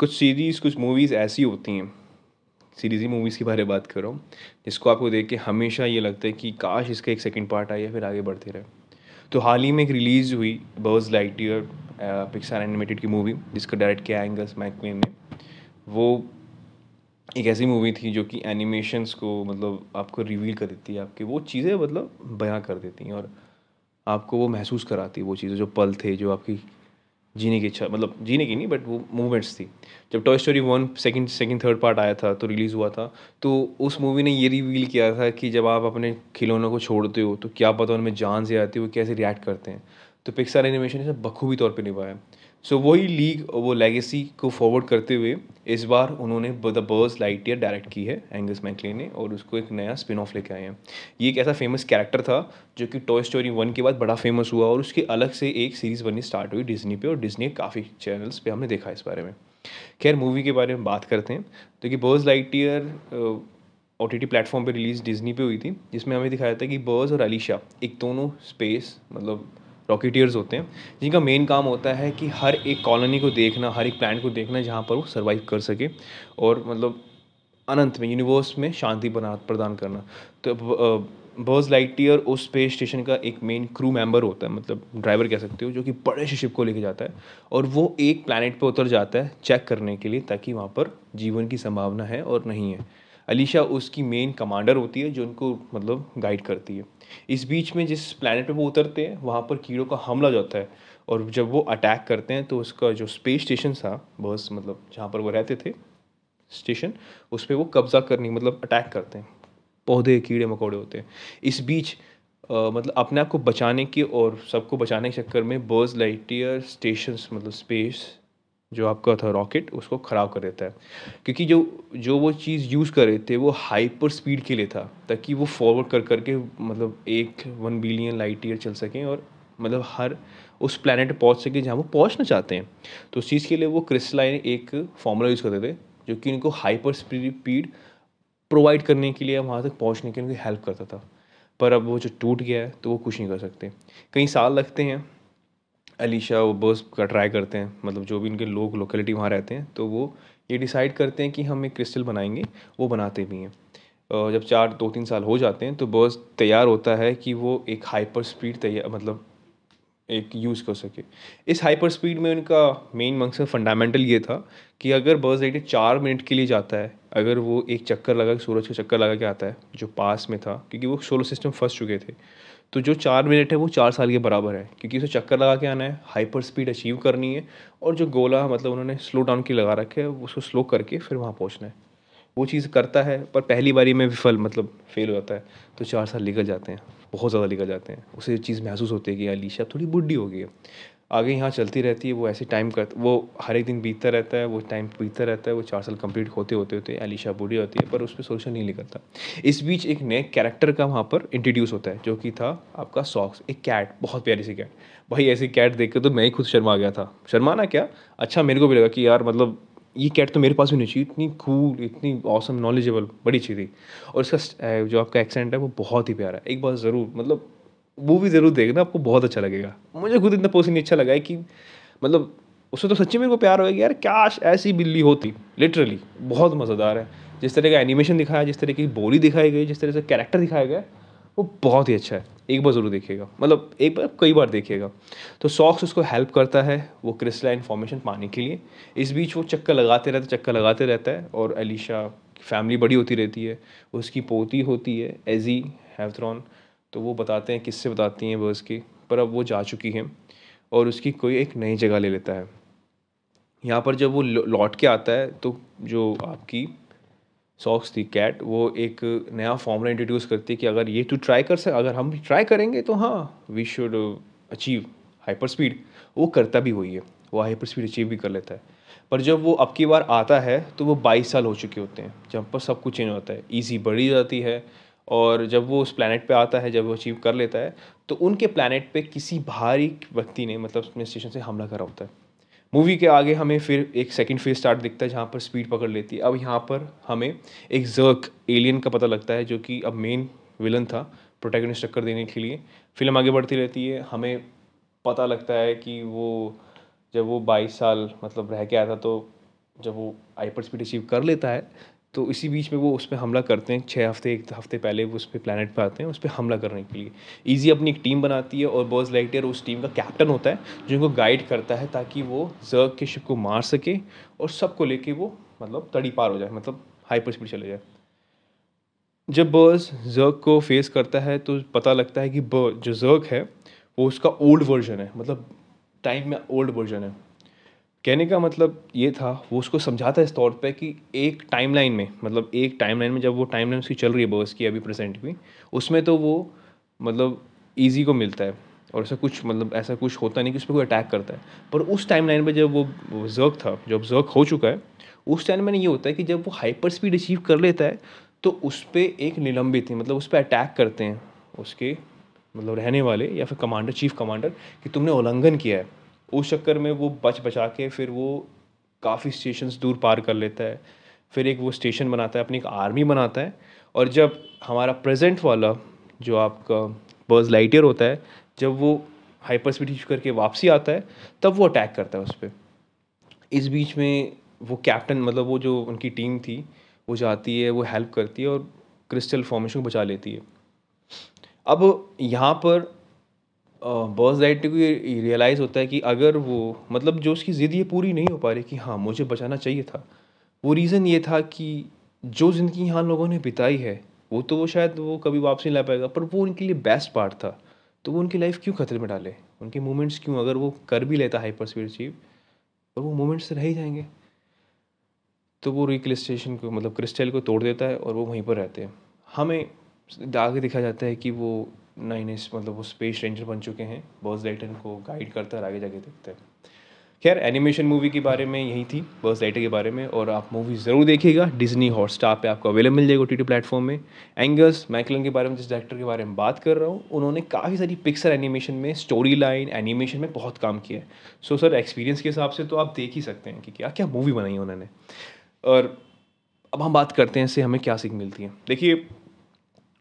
कुछ सीरीज़ कुछ मूवीज़ ऐसी होती हैं। सीरीज़ ही मूवीज़ के बारे में बात कर रहा हूँ, जिसको आपको देख के हमेशा ये लगता है कि काश इसका एक सेकंड पार्ट आए या फिर आगे बढ़ते रहे। तो हाल ही में एक रिलीज़ हुई Buzz Lightyear Pixar animated की मूवी जिसका डायरेक्ट किया एंगस मैकमेन ने। वो एक ऐसी मूवी थी जो कि एनिमेशंस को मतलब आपको रिवील कर देती है आपकी। वो चीज़ें मतलब बयां कर देती हैं और आपको वो महसूस कराती है वो चीज़ें, जो पल थे, जो आपकी जीने की इच्छा मतलब जीने की नहीं बट वो मूवमेंट्स थी। जब Toy Story one second second third part आया था तो रिलीज़ हुआ था तो उस मूवी ने ये रिवील किया था कि जब आप अपने खिलौनों को छोड़ते हो तो क्या पता उनमें जान से आती है वो कैसे रिएक्ट करते हैं। तो पिक्सर एनिमेशन इसे बखूबी तौर पर निभाया। सो वही लीग वो लेगेसी को फॉरवर्ड करते हुए इस बार उन्होंने the Buzz Lightyear direct की है एंगस मैकले ने, और उसको एक नया स्पिन ऑफ़ लेके आए हैं। ये एक ऐसा फ़ेमस कैरेक्टर था, जो कि टॉय स्टोरी वन के बाद बड़ा फ़ेमस हुआ, और उसके अलग से एक सीरीज़ बननी स्टार्ट हुई डिजनी पे, और डिजनी काफ़ी चैनल्स पे हमने देखा इस बारे में। खैर मूवी के बारे में बात करते हैं। तो कि Buzz Lightyear O T T platform पर रिलीज़ डिजनी पे हुई थी, जिसमें हमें दिखाया था कि बर्स और अलीशा एक दोनों स्पेस मतलब रॉकेटियर्स होते हैं, जिनका मेन काम होता है कि हर एक कॉलोनी को देखना, हर एक प्लान को देखना जहाँ पर वो सर्वाइव कर सके और मतलब अनंत में यूनिवर्स में शांति बना, प्रदान करना। तो बर्ज लाइटियर उस स्पेस स्टेशन का एक मेन क्रू मेंबर होता है मतलब ड्राइवर कह सकते हो, जो कि बड़े से शिप को लेके जाता है और वो एक प्लानट पे उतर जाता है चेक करने के लिए ताकि वहाँ पर जीवन की संभावना है और नहीं है। अलीशा उसकी मेन कमांडर होती है जो उनको मतलब गाइड करती है। इस बीच में जिस प्लानट पे वो उतरते हैं वहाँ पर कीड़ों का हमला जाता है। और जब वो अटैक करते हैं तो उसका जो स्पेस स्टेशन था बस मतलब जहाँ पर वो रहते थे स्टेशन उस पर वो कब्ज़ा करने मतलब अटैक करते हैं। पौधे कीड़े मकोड़े होते हैं। इस बीच आ, मतलब अपने आप को बचाने की और सबको बचाने के चक्कर में बर्ज लाइटियर स्टेशन मतलब स्पेस जो आपका था रॉकेट, उसको ख़राब कर देता है। क्योंकि जो जो वो चीज़ यूज़ कर रहे थे, वो हाइपर स्पीड के लिए था, ताकि वो फॉरवर्ड कर, करके मतलब एक वन बिलियन लाइट ईयर चल सकें और मतलब हर उस प्लानट पहुँच सके जहाँ वो पहुँचना चाहते हैं। तो उस चीज़ के लिए वो क्रिस्टलाइन एक फॉर्मूला यूज़ करते थे, जो कि उनको हाइपर स्पीड प्रोवाइड करने के लिए वहाँ तक पहुँचने के लिए हेल्प करता था। पर अब वो जो टूट गया है तो वो कुछ नहीं कर सकते। कई साल लगते हैं अलीशा वो बस का ट्राई करते हैं मतलब जो भी उनके लोग लोकेलिटी वहाँ रहते हैं तो वो ये डिसाइड करते हैं कि हम एक क्रिस्टल बनाएँगे, वो बनाते भी हैं। जब चार दो तीन साल हो जाते हैं तो बस तैयार होता है कि वो एक हाइपर स्पीड तैयार मतलब एक यूज़ कर सके। इस हाइपर स्पीड में उनका मेन मकसद फंडामेंटल ये था कि अगर बर्स लाइट चार मिनट के लिए जाता है, अगर वो एक चक्कर लगा के सूरज का चक्कर लगा के आता है, जो पास में था, क्योंकि वो सोलर सिस्टम फंस चुके थे तो जो चार मिनट है वो चार साल के बराबर है, क्योंकि उसे चक्कर लगा के आना है हाइपर स्पीड अचीव करनी है और जो गोला मतलब उन्होंने स्लो डाउन की लगा रखे है, उसको स्लो करके फिर वहाँ पहुँचना है। वो चीज़ करता है, पर पहली बारी में विफल मतलब फेल हो जाता है तो चार साल निकल जाते हैं, बहुत ज़्यादा निकल जाते हैं। उसे चीज़ महसूस होती है कि अलीशा, थोड़ी बुढ़ी हो गई है। आगे यहाँ चलती रहती है, वो ऐसे टाइम कर, वो हर एक दिन बीतता रहता है, वो टाइम बीतता रहता है, वो चार साल कंप्लीट होते होते होते, अलीशा बूढ़ी होती है, पर उस पर सोल्यूशन नहीं निकलता। इस बीच एक नए कैरेक्टर का वहाँ पर इंट्रोड्यूस होता है, जो कि था आपका सॉक्स एक कैट बहुत प्यारी सी कैट भाई, ऐसी कैट देख के तो मैं ही खुद शर्मा गया था। शर्माना क्या? अच्छा मेरे को भी लगा कि यार मतलब ये कैट तो मेरे पास भी नहीं चाहिए, इतनी कूल इतनी औसम नॉलेजेबल बड़ी अच्छी थी। और इसका जो आपका एक्सेंट है, वो बहुत ही प्यारा है। एक बार ज़रूर मतलब मूवी ज़रूर देखना, आपको बहुत अच्छा लगेगा। मुझे खुद इतना पर्सनली अच्छा लगा है कि मतलब उससे तो सच्ची मेरे को प्यार होगा यार, क्या ऐसी बिल्ली होती लिटरली बहुत मज़ेदार है। जिस तरह का एनिमेशन दिखाया, जिस तरह की बोली दिखाई गई, जिस तरह से कैरेक्टर दिखाया गया, वो बहुत ही अच्छा है। एक बार ज़रूर देखिएगा। मतलब एक बार, कई बार देखिएगा। तो सॉक्स उसको हेल्प करता है, वो क्रिस्टलाइन फॉर्मेशन पाने के लिए। इस बीच वो चक्कर लगाते रहते, चक्कर लगाते रहता है, और अलीशा फैमिली बड़ी होती रहती है, उसकी पोती होती है एजी हैवथ्रॉन तो वो बताते हैं, किससे बताती हैं वो उसकी पर अब वो जा चुकी हैं और उसकी कोई एक नई जगह ले लेता है। यहाँ पर जब वो लौट के आता है तो जो आपकी सॉक्स थी कैट वो एक नया फॉर्मूला इंट्रोड्यूस करती है कि अगर ये तो ट्राई कर सक, अगर हम भी ट्राई करेंगे तो हाँ we should achieve hyper speed वो करता भी वही है, वो हाइपर स्पीड अचीव भी कर लेता है। पर जब वो अब की बार आता है तो वो बाईस साल हो चुके होते हैं, जब पर सब कुछ चेंज होता है। ईजी बढ़ी जाती है और जब वो उस प्लानट पे आता है, जब वो अचीव कर लेता है तो उनके प्लानट पे किसी बाहरी व्यक्ति ने मतलब अपने स्टेशन से हमला करा होता है। मूवी के आगे हमें फिर एक सेकंड फ़ेज़ स्टार्ट दिखता है, जहाँ पर स्पीड पकड़ लेती है। अब यहाँ पर हमें एक जर्क एलियन का पता लगता है, जो कि अब मेन विलन था प्रोटेगनिस्ट टक्कर देने के लिए। फ़िल्म आगे बढ़ती रहती है। हमें पता लगता है कि वो, जब वो बाईस साल मतलब रह के आया था तो जब वो हाइपर स्पीड अचीव कर लेता है तो इसी बीच में वो उस पर हमला करते हैं। छः हफ़्ते, एक हफ़्ते पहले वो उस पर प्लानट पर आते हैं, उस पर हमला करने के लिए। ईजी अपनी एक टीम बनाती है और बर्ज लाइटियर उस टीम का कैप्टन होता है, जो उनको गाइड करता है ताकि वो जर्ग के शिप को मार सके और सबको लेके वो मतलब तड़ी पार हो जाए मतलब हाइपर स्पीड चले जाए। जब बर्ज जर्ग को फेस करता है तो पता लगता है कि जो जर्ग है, वो उसका ओल्ड वर्जन है मतलब टाइम में ओल्ड वर्जन है। कहने का मतलब ये था, वो उसको समझाता है इस तौर पे कि एक टाइमलाइन में मतलब एक टाइमलाइन में जब वो टाइमलाइन उसकी चल रही है बर्स की अभी प्रेजेंट भी, उसमें तो वो मतलब ईजी को मिलता है और ऐसा कुछ मतलब ऐसा कुछ होता नहीं कि उस पर कोई अटैक करता है। पर उस टाइम लाइन पर जब वो जर्क था जब जर्क हो चुका है, उस टाइम में ये होता है कि जब वो हाइपर स्पीड अचीव कर लेता है तो उस पर एक निलंबित है मतलब उस पर अटैक करते हैं उसके मतलब रहने वाले या फिर कमांडर चीफ कमांडर कि तुमने उल्लंघन किया है। उस चक्कर में वो बच बचा के फिर वो काफ़ी स्टेशन दूर पार कर लेता है। फिर एक वो स्टेशन बनाता है, अपनी एक आर्मी बनाता है और जब हमारा प्रेजेंट वाला जो आपका बर्ज लाइटियर होता है, जब वो हाइपर स्पीड यूज़ करके वापसी आता है, तब वो अटैक करता है उस पर इस बीच में वो कैप्टन मतलब वो जो उनकी टीम थी, वो जाती है, वो हेल्प करती है और क्रिस्टल फॉर्मेशन को बचा लेती है। अब यहाँ पर बॉस डाइट को ये रियलाइज़ होता है कि अगर वो मतलब जो उसकी ज़िद ये पूरी नहीं हो पा रही कि हाँ मुझे बचाना चाहिए था, वो रीज़न ये था कि जो ज़िंदगी यहाँ लोगों ने बिताई है, वो तो वो शायद वो कभी वापस नहीं ला पाएगा, पर वो उनके लिए बेस्ट पार्ट था। तो वो उनकी लाइफ क्यों खतरे में डाले? उनके मोमेंट्स क्यों? अगर वो कर भी लेता हाइपर स्पीड अचीव और वो मोमेंट्स रह ही जाएँगे। तो वो रिक्लिस्टेशन को मतलब क्रिस्टल को तोड़ देता है और वो वहीं पर रहते हैं। हमें आगे दिखा जाता है कि वो नए नए मतलब वो स्पेस रेंजर बन चुके हैं। बर्स लाइटन को गाइड करता है आगे जाके देखते हैं। खैर एनिमेशन मूवी के बारे में यही थी बर्स लाइटर के बारे में। और आप मूवी ज़रूर देखिएगा डिजनी हॉट स्टार पर आपको अवेलेबल मिल जाएगा टी प्लेटफॉर्म में। एंगर्स मैकलन के बारे में, जिस डायरेक्टर के बारे में बात कर रहा हूँ, उन्होंने काफ़ी सारी पिक्सर एनिमेशन में स्टोरी लाइन एनिमेशन में बहुत काम किया है। सो सर एक्सपीरियंस के हिसाब से तो आप देख ही सकते हैं कि क्या क्या मूवी बनाई है उन्होंने। और अब हम बात करते हैं इससे हमें क्या सीख मिलती है। देखिए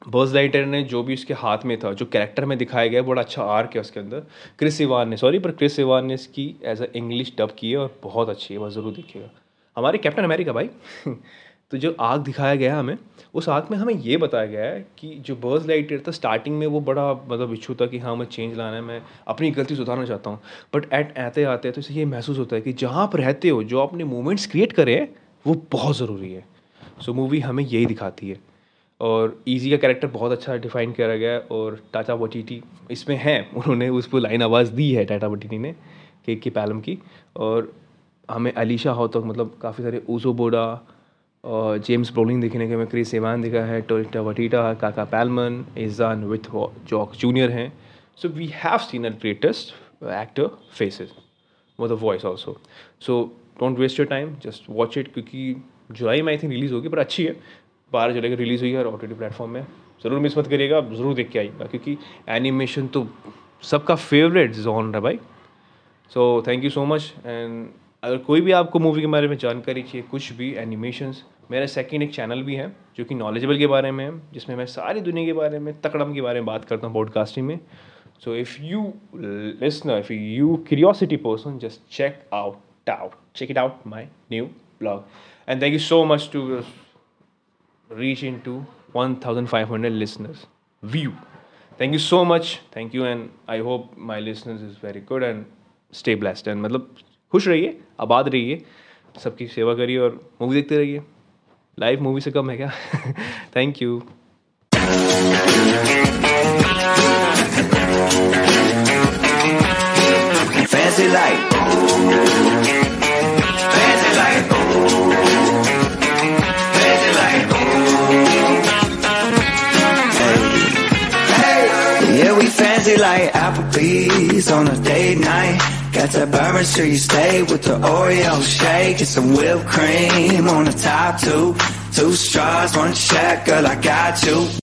बर्ज लाइटर ने जो भी उसके हाथ में था, जो कैरेक्टर में दिखाया गया, बड़ा अच्छा आर्क है उसके अंदर। क्रिस इवान ने सॉरी पर क्रिस इवान ने इसकी एज अ इंग्लिश डब की है और बहुत अच्छी है वह ज़रूर देखिएगा। हमारे कैप्टन अमेरिका भाई तो जो आग दिखाया गया हमें, उस आग में हमें ये बताया गया है कि जो बर्ज लाइटर था स्टार्टिंग में वो बड़ा मतलब इच्छू था कि हाँ मैं चेंज लाना है, मैं अपनी गलती सुधारना चाहता हूँ। बट एट आते आते तो इसे ये महसूस होता है कि जहाँ आप रहते हो, जो अपने मोमेंट्स क्रिएट करें वो बहुत ज़रूरी है। सो मूवी हमें यही दिखाती है। और ईजी का कैरेक्टर बहुत अच्छा डिफाइन करा गया और टाटा वटीटी इसमें है। उन्होंने उस पर लाइन आवाज़ दी है टाटा वटीटी ने, के के पैलम की। और हमें अलीशा हो तो मतलब काफ़ी सारे ऊजो बोडा और जेम्स ब्रोलिंग देखने के हमें क्रिस सेवान दिखा है Taika Waititi Keke Palmer Isiah with Jock junior हैं। So we have seen a greatest actor faces वो the voice also so don't waste your time just watch it क्योंकि जुलाई में आई थिंक रिलीज़ होगी पर अच्छी है। बारह जुलाई को रिलीज़ हुई है और ओ टी प्लेटफॉर्म में। ज़रूर मिस मत करिएगा, आप ज़रूर देख के आइएगा, क्योंकि एनिमेशन तो सबका फेवरेट जॉन है भाई। So thank you so much and अगर कोई भी आपको मूवी के बारे में जानकारी चाहिए, कुछ भी एनिमेशंस मेरा सेकंड एक चैनल भी है, जो कि नॉलेजेबल के बारे में है, जिसमें मैं सारी दुनिया के बारे में, तकड़म के बारे में बात करता हूँ पॉडकास्टिंग में। So if you listener if you curiosity person just check out out check it out my new blog and thank you so much to reach into 1500 listeners view thank you so much thank you and i hope my listeners is very good and stay blessed and मतलब खुश रहिए आबाद रहिए सबकी सेवा करिए और movie देखते रहिए लाइव मूवी से कम है क्या thank you Fancy light. Like Applebee's on a date night. Got that Bourbon you stay with the Oreo shake and some whipped cream on the top two. Two straws, one check, girl, I got you.